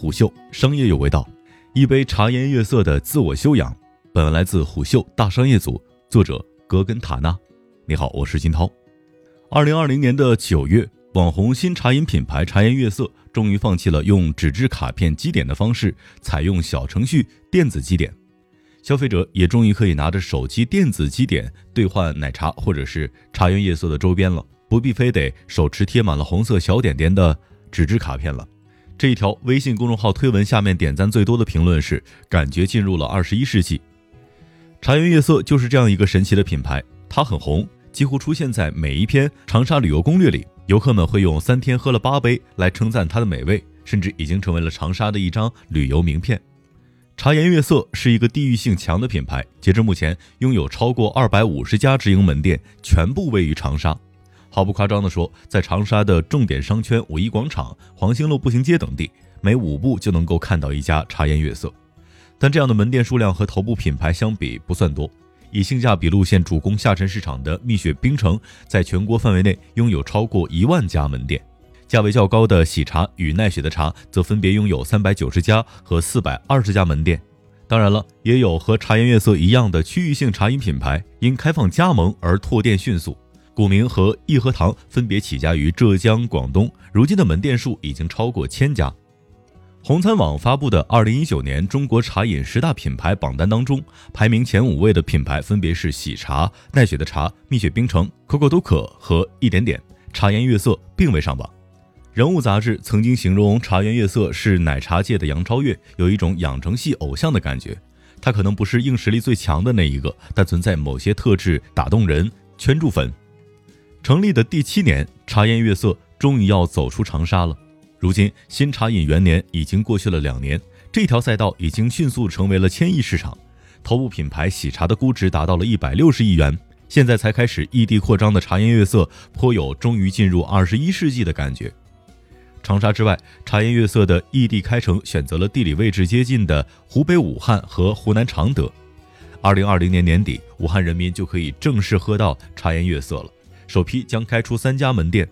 虎嗅商业有味道，一杯茶颜悦色的自我修养。本文来自虎嗅大商业组，作者格根塔纳。你好，我是金涛。二零二零年的九月，网红新茶饮品牌茶颜悦色终于放弃了用纸质卡片积点的方式，采用小程序电子积点。消费者也终于可以拿着手机电子积点兑换奶茶或者是茶颜悦色的周边了，不必非得手持贴满了红色小点点的纸质卡片了。这一条微信公众号推文下面点赞最多的评论是：“感觉进入了二十一世纪。”茶颜悦色就是这样一个神奇的品牌，它很红，几乎出现在每一篇长沙旅游攻略里。游客们会用“三天喝了八杯”来称赞它的美味，甚至已经成为了长沙的一张旅游名片。茶颜悦色是一个地域性强的品牌，截至目前拥有超过二百五十家直营门店，全部位于长沙。毫不夸张地说，在长沙的重点商圈五一广场、黄兴路步行街等地，每五步就能够看到一家茶颜悦色。但这样的门店数量和头部品牌相比不算多。以性价比路线主攻下沉市场的蜜雪冰城，在全国范围内拥有超过一万家门店；价位较高的喜茶与奈雪的茶，则分别拥有三百九十家和四百二十家门店。当然了，也有和茶颜悦色一样的区域性茶饮品牌，因开放加盟而拓店迅速。古茗和益禾堂分别起家于浙江、广东，如今的门店数已经超过千家。红餐网发布的二零一九年中国茶饮十大品牌榜单当中，排名前五位的品牌分别是喜茶、奈雪的茶、蜜雪冰城、可口都可和一点点。茶颜悦色并未上榜。人物杂志曾经形容茶颜悦色是奶茶界的杨超越，有一种养成系偶像的感觉。他可能不是硬实力最强的那一个，但存在某些特质打动人，圈住粉。成立的第七年，茶颜悦色终于要走出长沙了。如今，新茶饮元年已经过去了两年，这条赛道已经迅速成为了千亿市场。头部品牌喜茶的估值达到了一百六十亿元，现在才开始异地扩张的茶颜悦色，颇有终于进入二十一世纪的感觉。长沙之外，茶颜悦色的异地开城选择了地理位置接近的湖北武汉和湖南常德。二零二零年年底，武汉人民就可以正式喝到茶颜悦色了。首批将开出三家门店。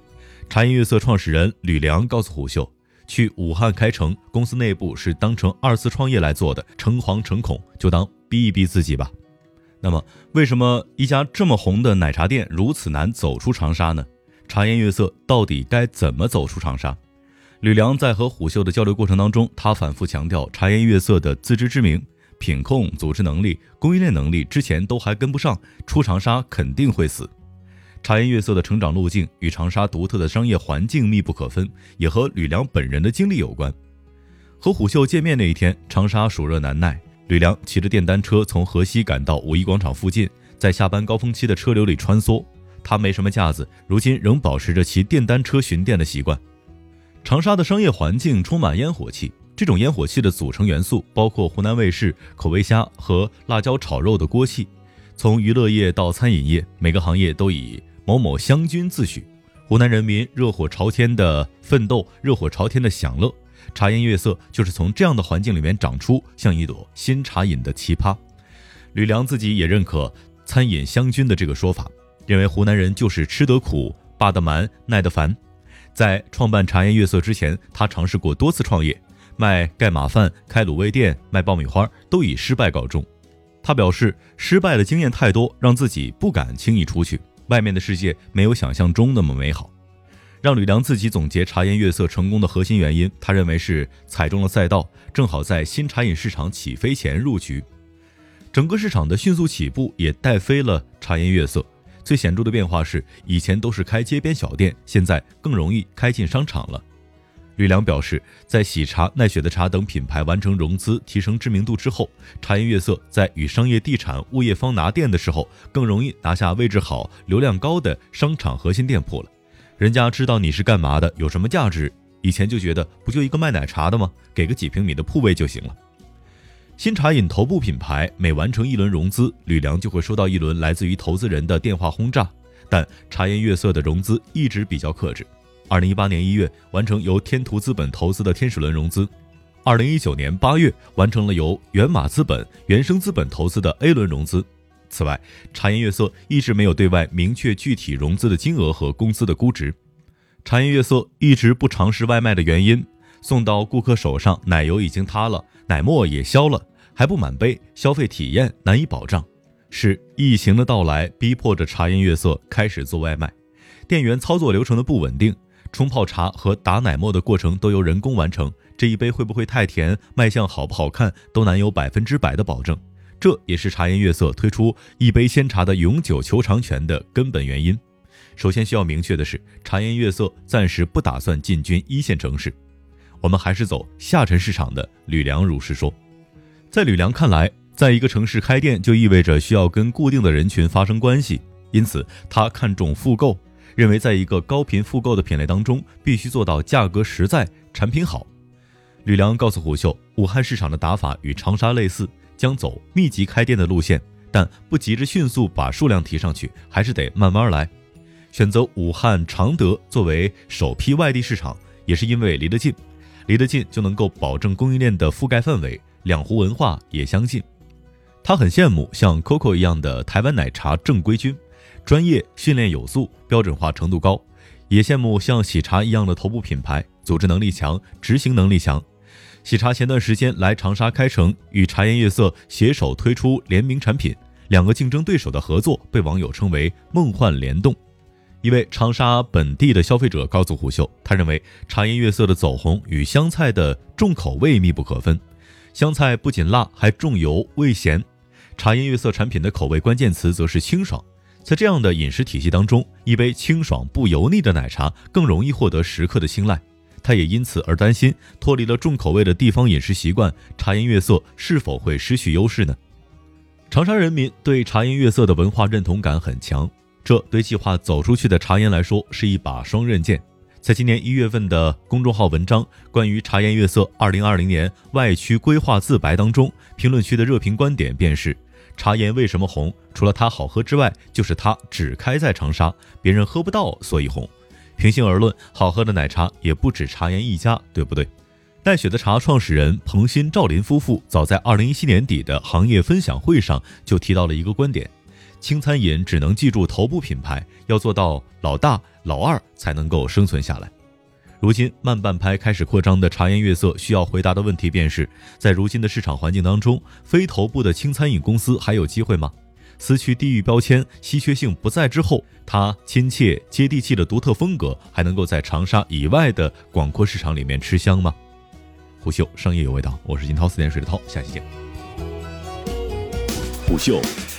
茶颜悦色创始人吕梁告诉虎嗅，去武汉开城，公司内部是当成二次创业来做的，诚惶诚恐，就当逼一逼自己吧。那么，为什么一家这么红的奶茶店如此难走出长沙呢？茶颜悦色到底该怎么走出长沙？吕梁在和虎嗅的交流过程当中，他反复强调茶颜悦色的自知之明、品控、组织能力、供应链能力之前都还跟不上，出长沙肯定会死。茶颜悦色的成长路径与长沙独特的商业环境密不可分，也和吕梁本人的经历有关。和虎嗅见面那一天，长沙暑热难耐，吕梁骑着电单车从河西赶到五一广场附近，在下班高峰期的车流里穿梭。他没什么架子，如今仍保持着骑电单车巡店的习惯。长沙的商业环境充满烟火气，这种烟火气的组成元素包括湖南卫视口味虾和辣椒炒肉的锅气。从娱乐业到餐饮业，每个行业都以某某湘军自诩，湖南人民热火朝天的奋斗，热火朝天的享乐。茶颜悦色就是从这样的环境里面长出，像一朵新茶饮的奇葩。吕梁自己也认可“餐饮湘军”的这个说法，认为湖南人就是吃得苦、霸得蛮、耐得烦。在创办茶颜悦色之前，他尝试过多次创业，卖盖码饭、开卤味店、卖爆米花，都以失败告终。他表示，失败的经验太多，让自己不敢轻易出去。外面的世界没有想象中那么美好，让吕梁自己总结茶颜悦色成功的核心原因，他认为是踩中了赛道，正好在新茶饮市场起飞前入局。整个市场的迅速起步也带飞了茶颜悦色。最显著的变化是，以前都是开街边小店，现在更容易开进商场了。吕梁表示，在喜茶、奈雪的茶等品牌完成融资、提升知名度之后，茶颜悦色在与商业地产、物业方拿店的时候，更容易拿下位置好、流量高的商场核心店铺了。人家知道你是干嘛的，有什么价值。以前就觉得不就一个卖奶茶的吗？给个几平米的铺位就行了。新茶饮头部品牌每完成一轮融资，吕梁就会收到一轮来自于投资人的电话轰炸。但茶颜悦色的融资一直比较克制。二零一八年一月完成由天图资本投资的天使轮融资，二零一九年八月完成了由源码资本、原生资本投资的 A 轮融资。此外，茶颜悦色一直没有对外明确具体融资的金额和公司的估值。茶颜悦色一直不尝试外卖的原因，送到顾客手上，奶油已经塌了，奶沫也消了，还不满杯，消费体验难以保障。是疫情的到来，逼迫着茶颜悦色开始做外卖，店员操作流程的不稳定，冲泡茶和打奶沫的过程都由人工完成，这一杯会不会太甜，卖相好不好看，都难有百分之百的保证。这也是茶颜悦色推出一杯鲜茶的永久求偿权的根本原因。首先需要明确的是，茶颜悦色暂时不打算进军一线城市，我们还是走下沉市场的。吕梁如是说，在吕梁看来。在一个城市开店，就意味着需要跟固定的人群发生关系，因此他看重复购，认为在一个高频复购的品类当中，必须做到价格实在、产品好。吕梁告诉虎嗅，武汉市场的打法与长沙类似，将走密集开店的路线，但不急着迅速把数量提上去，还是得慢慢来。选择武汉常德作为首批外地市场，也是因为离得近，离得近就能够保证供应链的覆盖范围，两湖文化也相近。他很羡慕像 COCO 一样的台湾奶茶正规军，专业训练有素，标准化程度高；也羡慕像喜茶一样的头部品牌，组织能力强，执行能力强。喜茶前段时间来长沙开城，与茶颜悦色携手推出联名产品，两个竞争对手的合作被网友称为“梦幻联动”。一位长沙本地的消费者告诉虎嗅，他认为茶颜悦色的走红与湘菜的重口味密不可分，湘菜不仅辣，还重油味咸。茶颜悦色产品的口味关键词则是清爽，在这样的饮食体系当中，一杯清爽不油腻的奶茶更容易获得食客的青睐。他也因此而担心，脱离了重口味的地方饮食习惯，茶颜悦色是否会失去优势呢？长沙人民对茶颜悦色的文化认同感很强，这对计划走出去的茶颜来说是一把双刃剑。在今年一月份的公众号文章《关于茶颜悦色二零二零年外区规划自白》当中，评论区的热评观点便是。茶颜为什么红？除了它好喝之外，就是它只开在长沙，别人喝不到，所以红。平心而论，好喝的奶茶也不止茶颜一家，对不对？奈雪的茶创始人彭鑫、赵林夫妇早在二零一七年底的行业分享会上就提到了一个观点：轻餐饮只能记住头部品牌，要做到老大、老二才能够生存下来。如今慢半拍开始扩张的茶颜悦色，需要回答的问题便是在如今的市场环境当中，非头部的轻餐饮公司还有机会吗？撕去地域标签、稀缺性不在之后，它亲切接地气的独特风格，还能够在长沙以外的广阔市场里面吃香吗？虎嗅商业有味道，我是金涛，四点水的涛，下期见。虎嗅